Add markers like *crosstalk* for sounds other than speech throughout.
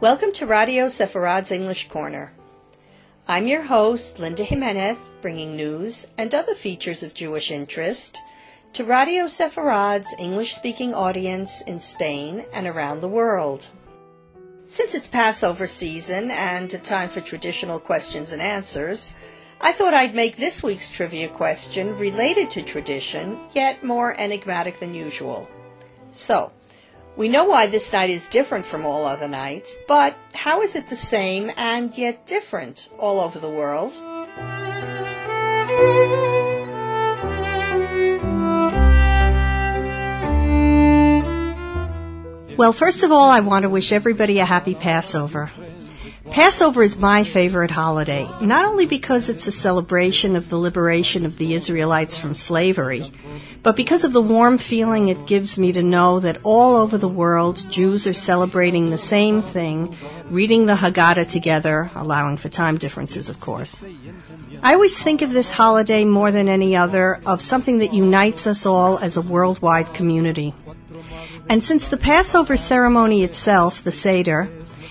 Welcome to Radio Sefarad's English Corner. I'm your host, Linda Jimenez, bringing news and other features of Jewish interest to Radio Sefarad's English speaking audience in Spain and around the world. Since it's Passover season and a time for traditional questions and answers, I thought I'd make this week's trivia question related to tradition, yet more enigmatic than usual. So, we know why this night is different from all other nights, but how is it the same and yet different all over the world? Well, first of all, I want to wish everybody a happy Passover. Passover is my favorite holiday, not only because it's a celebration of the liberation of the Israelites from slavery, but because of the warm feeling it gives me to know that all over the world Jews are celebrating the same thing, reading the Haggadah together, allowing for time differences, of course. I always think of this holiday more than any other of something that unites us all as a worldwide community. And since the Passover ceremony itself, the Seder,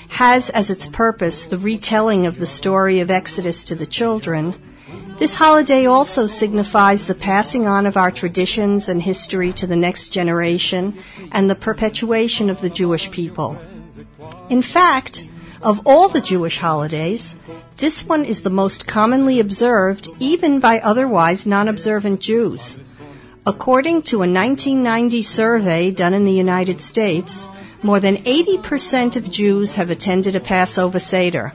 has as its purpose the retelling of the story of Exodus to the children, this holiday also signifies the passing on of our traditions and history to the next generation and the perpetuation of the Jewish people. In fact, of all the Jewish holidays, this one is the most commonly observed even by otherwise non-observant Jews. According to a 1990 survey done in the United States, more than 80% of Jews have attended a Passover Seder.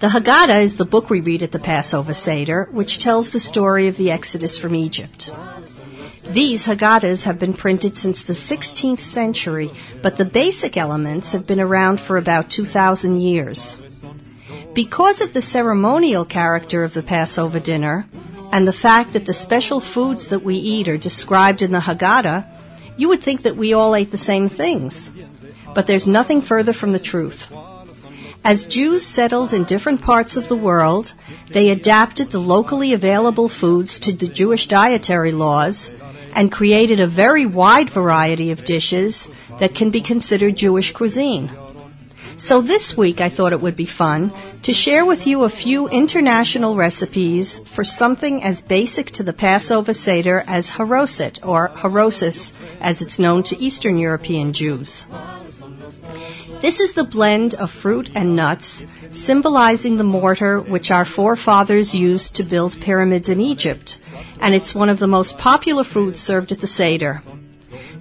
The Haggadah is the book we read at the Passover Seder, which tells the story of the Exodus from Egypt. These Haggadahs have been printed since the 16th century, but the basic elements have been around for about 2,000 years. Because of the ceremonial character of the Passover dinner, and the fact that the special foods that we eat are described in the Haggadah, you would think that we all ate the same things. But there's nothing further from the truth. As Jews settled in different parts of the world, they adapted the locally available foods to the Jewish dietary laws and created a very wide variety of dishes that can be considered Jewish cuisine. So this week I thought it would be fun to share with you a few international recipes for something as basic to the Passover Seder as haroset, or harosis, as it's known to Eastern European Jews. This is the blend of fruit and nuts, symbolizing the mortar which our forefathers used to build pyramids in Egypt, and it's one of the most popular foods served at the Seder.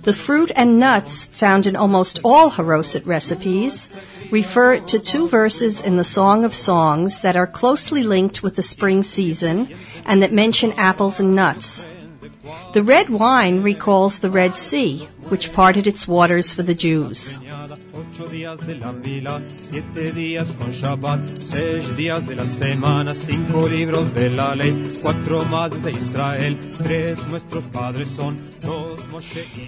The fruit and nuts found in almost all haroset recipes refer to two verses in the Song of Songs that are closely linked with the spring season and that mention apples and nuts. The red wine recalls the Red Sea, which parted its waters for the Jews.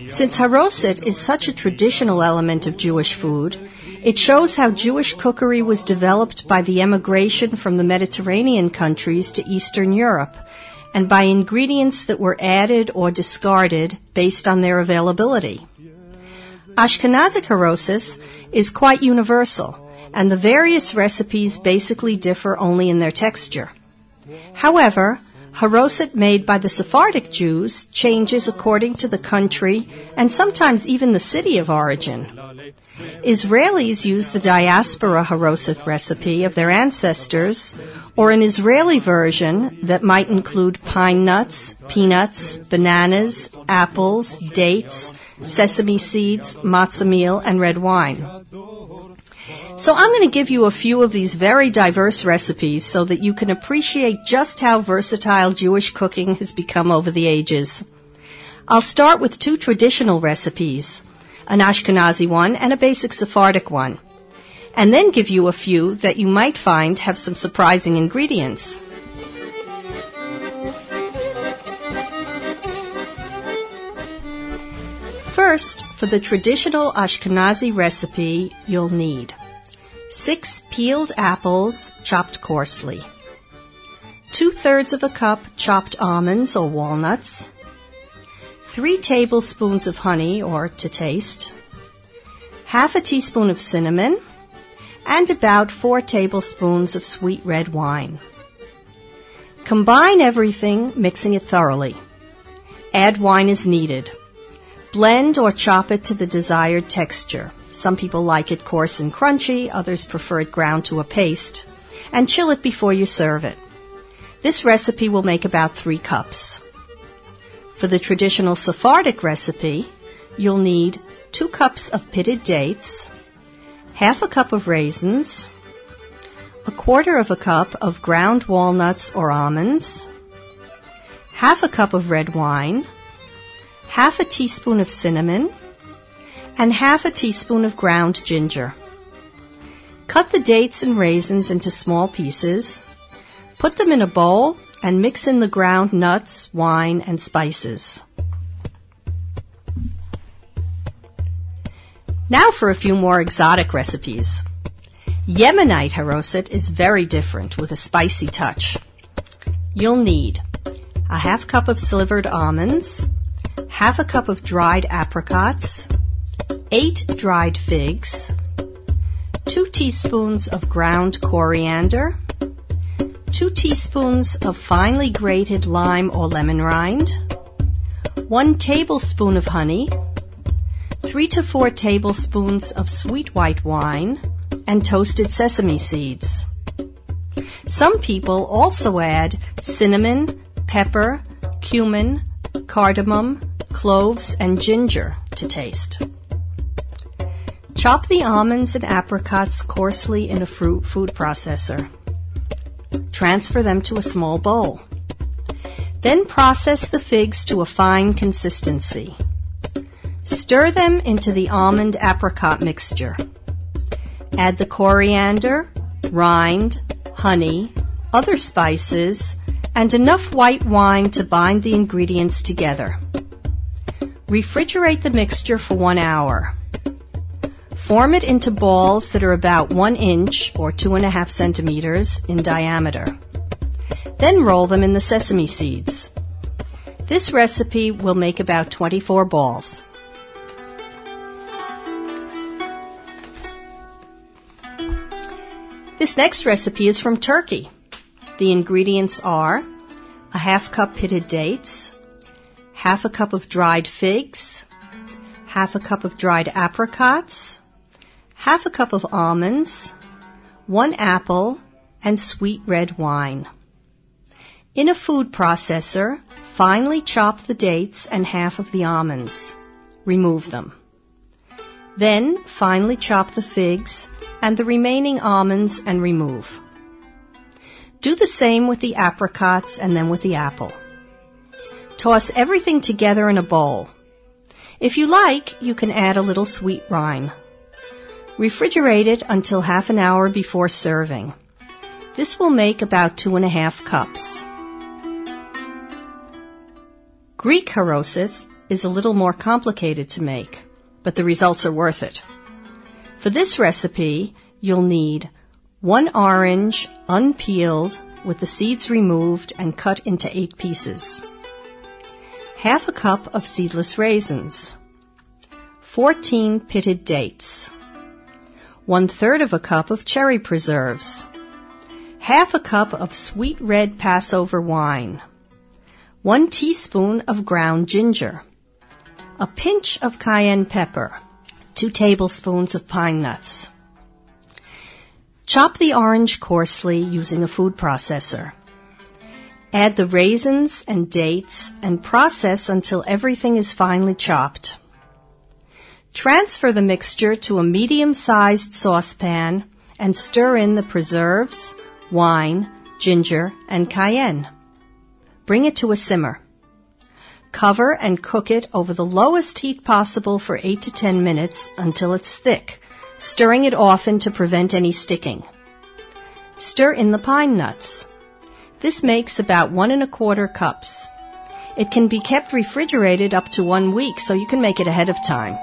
Since haroset is such a traditional element of Jewish food, it shows how Jewish cookery was developed by the emigration from the Mediterranean countries to Eastern Europe, and by ingredients that were added or discarded based on their availability. Ashkenazic harosis is quite universal, and the various recipes basically differ only in their texture. However, Haroset made by the Sephardic Jews changes according to the country and sometimes even the city of origin. Israelis use the diaspora Haroset recipe of their ancestors or an Israeli version that might include pine nuts, peanuts, bananas, apples, dates, sesame seeds, matzah meal, and red wine. So I'm going to give you a few of these very diverse recipes so that you can appreciate just how versatile Jewish cooking has become over the ages. I'll start with two traditional recipes, an Ashkenazi one and a basic Sephardic one, and then give you a few that you might find have some surprising ingredients. First, for the traditional Ashkenazi recipe, you'll need six peeled apples chopped coarsely, two thirds of a cup chopped almonds or walnuts, three tablespoons of honey or to taste, half a teaspoon of cinnamon, and about 4 tablespoons of sweet red wine. Combine everything, mixing it thoroughly. Add wine as needed. Blend or chop it to the desired texture. Some people like it coarse and crunchy, others prefer it ground to a paste. And chill it before you serve it. This recipe will make about three cups. For the traditional Sephardic recipe, you'll need two cups of pitted dates, half a cup of raisins, a quarter of a cup of ground walnuts or almonds, half a cup of red wine, half a teaspoon of cinnamon, and half a teaspoon of ground ginger. Cut the dates and raisins into small pieces, put them in a bowl, and mix in the ground nuts, wine, and spices. Now for a few more exotic recipes. Yemenite haroset is very different with a spicy touch. You'll need a half cup of slivered almonds, half a cup of dried apricots, eight dried figs, two teaspoons of ground coriander, two teaspoons of finely grated lime or lemon rind, one tablespoon of honey, three to four tablespoons of sweet white wine, and toasted sesame seeds. Some people also add cinnamon, pepper, cumin, cardamom, cloves, and ginger to taste. Chop the almonds and apricots coarsely in a fruit food processor. Transfer them to a small bowl. Then process the figs to a fine consistency. Stir them into the almond apricot mixture. Add the coriander, rind, honey, other spices, and enough white wine to bind the ingredients together. Refrigerate the mixture for one hour. Form it into balls that are about one inch or two and a half centimeters in diameter. Then roll them in the sesame seeds. This recipe will make about 24 balls. This next recipe is from Turkey. The ingredients are a half cup pitted dates, half a cup of dried figs, half a cup of dried apricots, half a cup of almonds, one apple, and sweet red wine. In a food processor, finely chop the dates and half of the almonds. Remove them. Then finely chop the figs and the remaining almonds and remove. Do the same with the apricots and then with the apple. Toss everything together in a bowl. If you like, you can add a little sweet rind. Refrigerate it until half an hour before serving. This will make about two and a half cups. Greek harosis is a little more complicated to make, but the results are worth it. For this recipe, you'll need one orange, unpeeled, with the seeds removed and cut into eight pieces. Half a cup of seedless raisins. 14 pitted dates. One third of a cup of cherry preserves. Half a cup of sweet red Passover wine. One teaspoon of ground ginger. A pinch of cayenne pepper 2 tablespoons of pine nuts. Chop the orange coarsely using a food processor. Add the raisins and dates and process until everything is finely chopped. Transfer the mixture to a medium-sized saucepan and stir in the preserves, wine, ginger, and cayenne. Bring it to a simmer. Cover and cook it over the lowest heat possible for 8 to 10 minutes until it's thick, stirring it often to prevent any sticking. Stir in the pine nuts. This makes about one and a quarter cups. It can be kept refrigerated up to one week, so you can make it ahead of time.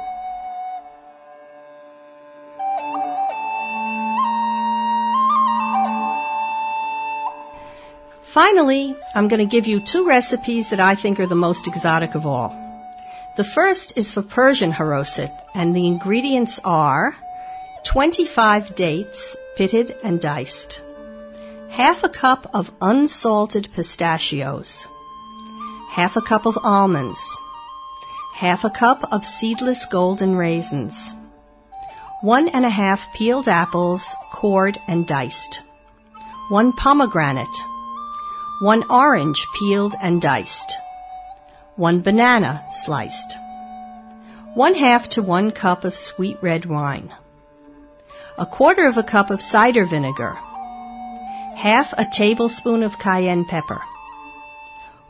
Finally, I'm going to give you two recipes that I think are the most exotic of all. The first is for Persian haroset, and the ingredients are 25 dates, pitted and diced, half a cup of unsalted pistachios, half a cup of almonds, half a cup of seedless golden raisins, one and a half peeled apples, cored and diced, one pomegranate, one orange peeled and diced, one banana sliced, one half to one cup of sweet red wine a quarter of a cup of cider vinegar, half a tablespoon of cayenne pepper,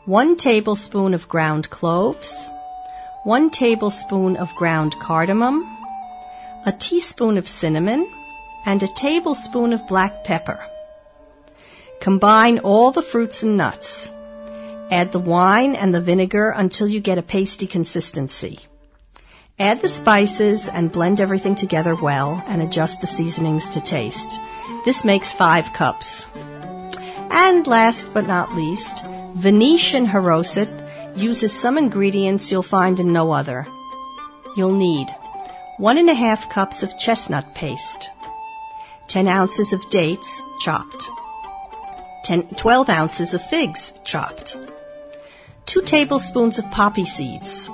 one tablespoon of ground cloves, one tablespoon of ground cardamom, a teaspoon of cinnamon, and a tablespoon of black pepper. Combine all the fruits and nuts. Add the wine and the vinegar until you get a pasty consistency. Add the spices and blend everything together well and adjust the seasonings to taste. This makes five cups. And last but not least, Venetian Haroset uses some ingredients you'll find in no other. You'll need one and a half cups of chestnut paste, 10 ounces of dates chopped, 10, 12 ounces of figs chopped, 2 tablespoons of poppy seeds,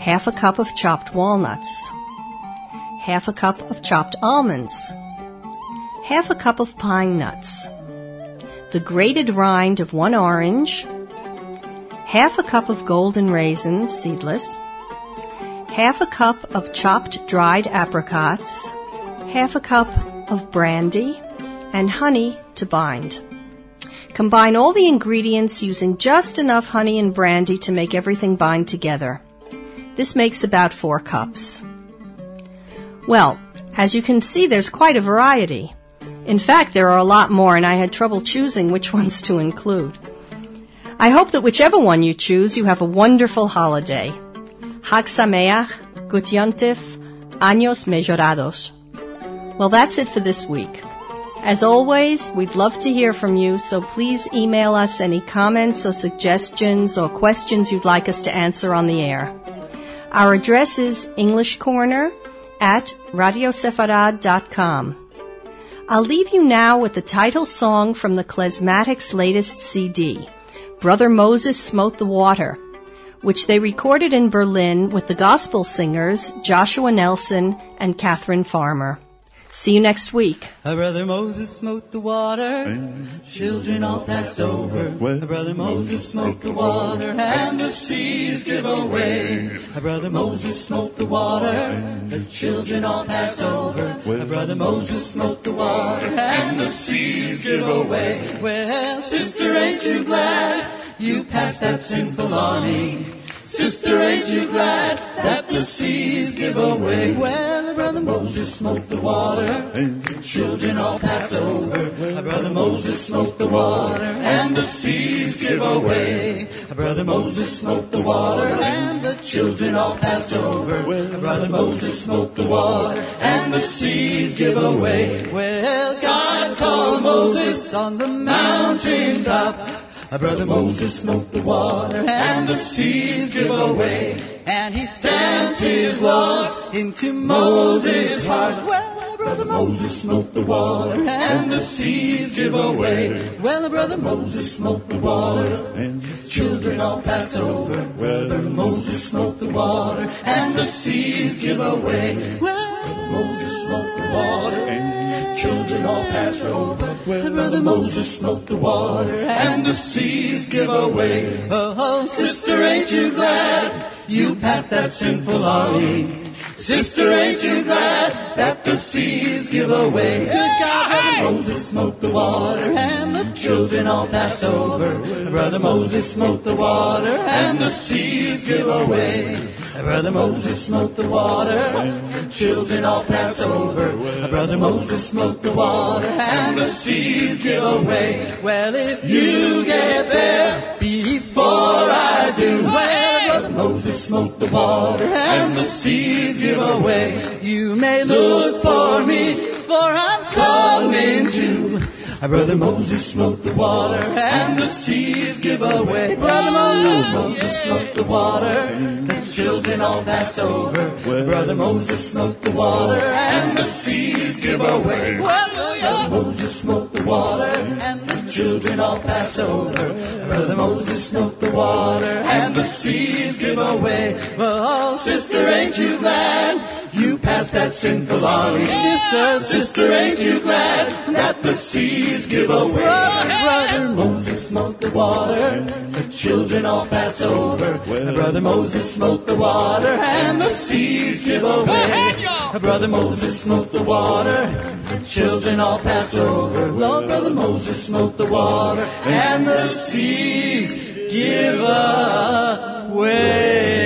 half a cup of chopped walnuts, half a cup of chopped almonds, half a cup of pine nuts, the grated rind of one orange, half a cup of golden raisins, seedless, half a cup of chopped dried apricots, half a cup of brandy, and honey to bind. Combine all the ingredients using just enough honey and brandy to make everything bind together. This makes about four cups. Well, as you can see, there's quite a variety. In fact, there are a lot more, and I had trouble choosing which *laughs* ones to include. I hope that whichever one you choose, you have a wonderful holiday. Hag Sameach, Años Mejorados. Well, that's it for this week. As always, we'd love to hear from you, so please email us any comments or suggestions or questions you'd like us to answer on the air. Our address is English Corner at radiosefarad.com. I'll leave you now with the title song from the Klezmatics' latest CD, Brother Moses Smote the Water, which they recorded in Berlin with the gospel singers Joshua Nelson and Catherine Farmer. See you next week. Our brother Moses smote the water, and children all passed over. Our brother Moses smote the water, and the seas give away. Our brother Moses smote the water, and the children all passed over. Our brother Moses smote the water, and the seas give away. Well, sister, ain't you glad you passed that sinful army? Sister, ain't you glad that the seas give away? Well, brother Moses smote the water, and the children all passed over. Brother Moses smote the water, and the seas give away. Brother Moses smote the water, and the children all passed over. Brother Moses smote the water, and the seas give away. Well, God called Moses on the mountain top. Brother Moses smote the water and the seas give away. And he stamped his laws into Moses' heart. Well, Brother Moses smote the water and the seas give away. Well, Brother Moses smote the water and the children all passed over. Well, Brother Moses smote the water and the seas give away. Well, Brother Moses smote the water and children all pass over. Well, Brother Moses smote the water and the seas give away. Oh, sister, ain't you glad you pass that sinful army? Sister, ain't you glad that the seas give away? Good God, Brother Moses smote the water and the children all passed over. Brother Moses smote the water and the seas give away. Brother Moses smote the water, and the children all passed over. Brother Moses smote the water, and the seas give away. Well, if you get there I do, well, Brother Moses smote the water, and the seas give away. You may look for me, for I'm coming to. Brother Moses smote the water and the seas give away. Brother Moses, Moses smote the water, the children children all passed over. Brother Moses smote the water, and the seas give away. Brother Moses smote the water, and the children all pass over. Brother Moses smote the water, and the seas give away. Oh, sister, ain't you glad? You passed that sinful army, sister, sister, ain't you glad that the seas give away? Brother, Moses smote the water, the children all passed over. Brother Moses smote the water, and the seas give away. Brother Moses smote the water, Children all passed over. Love, Brother Moses smote the water, and the seas give away.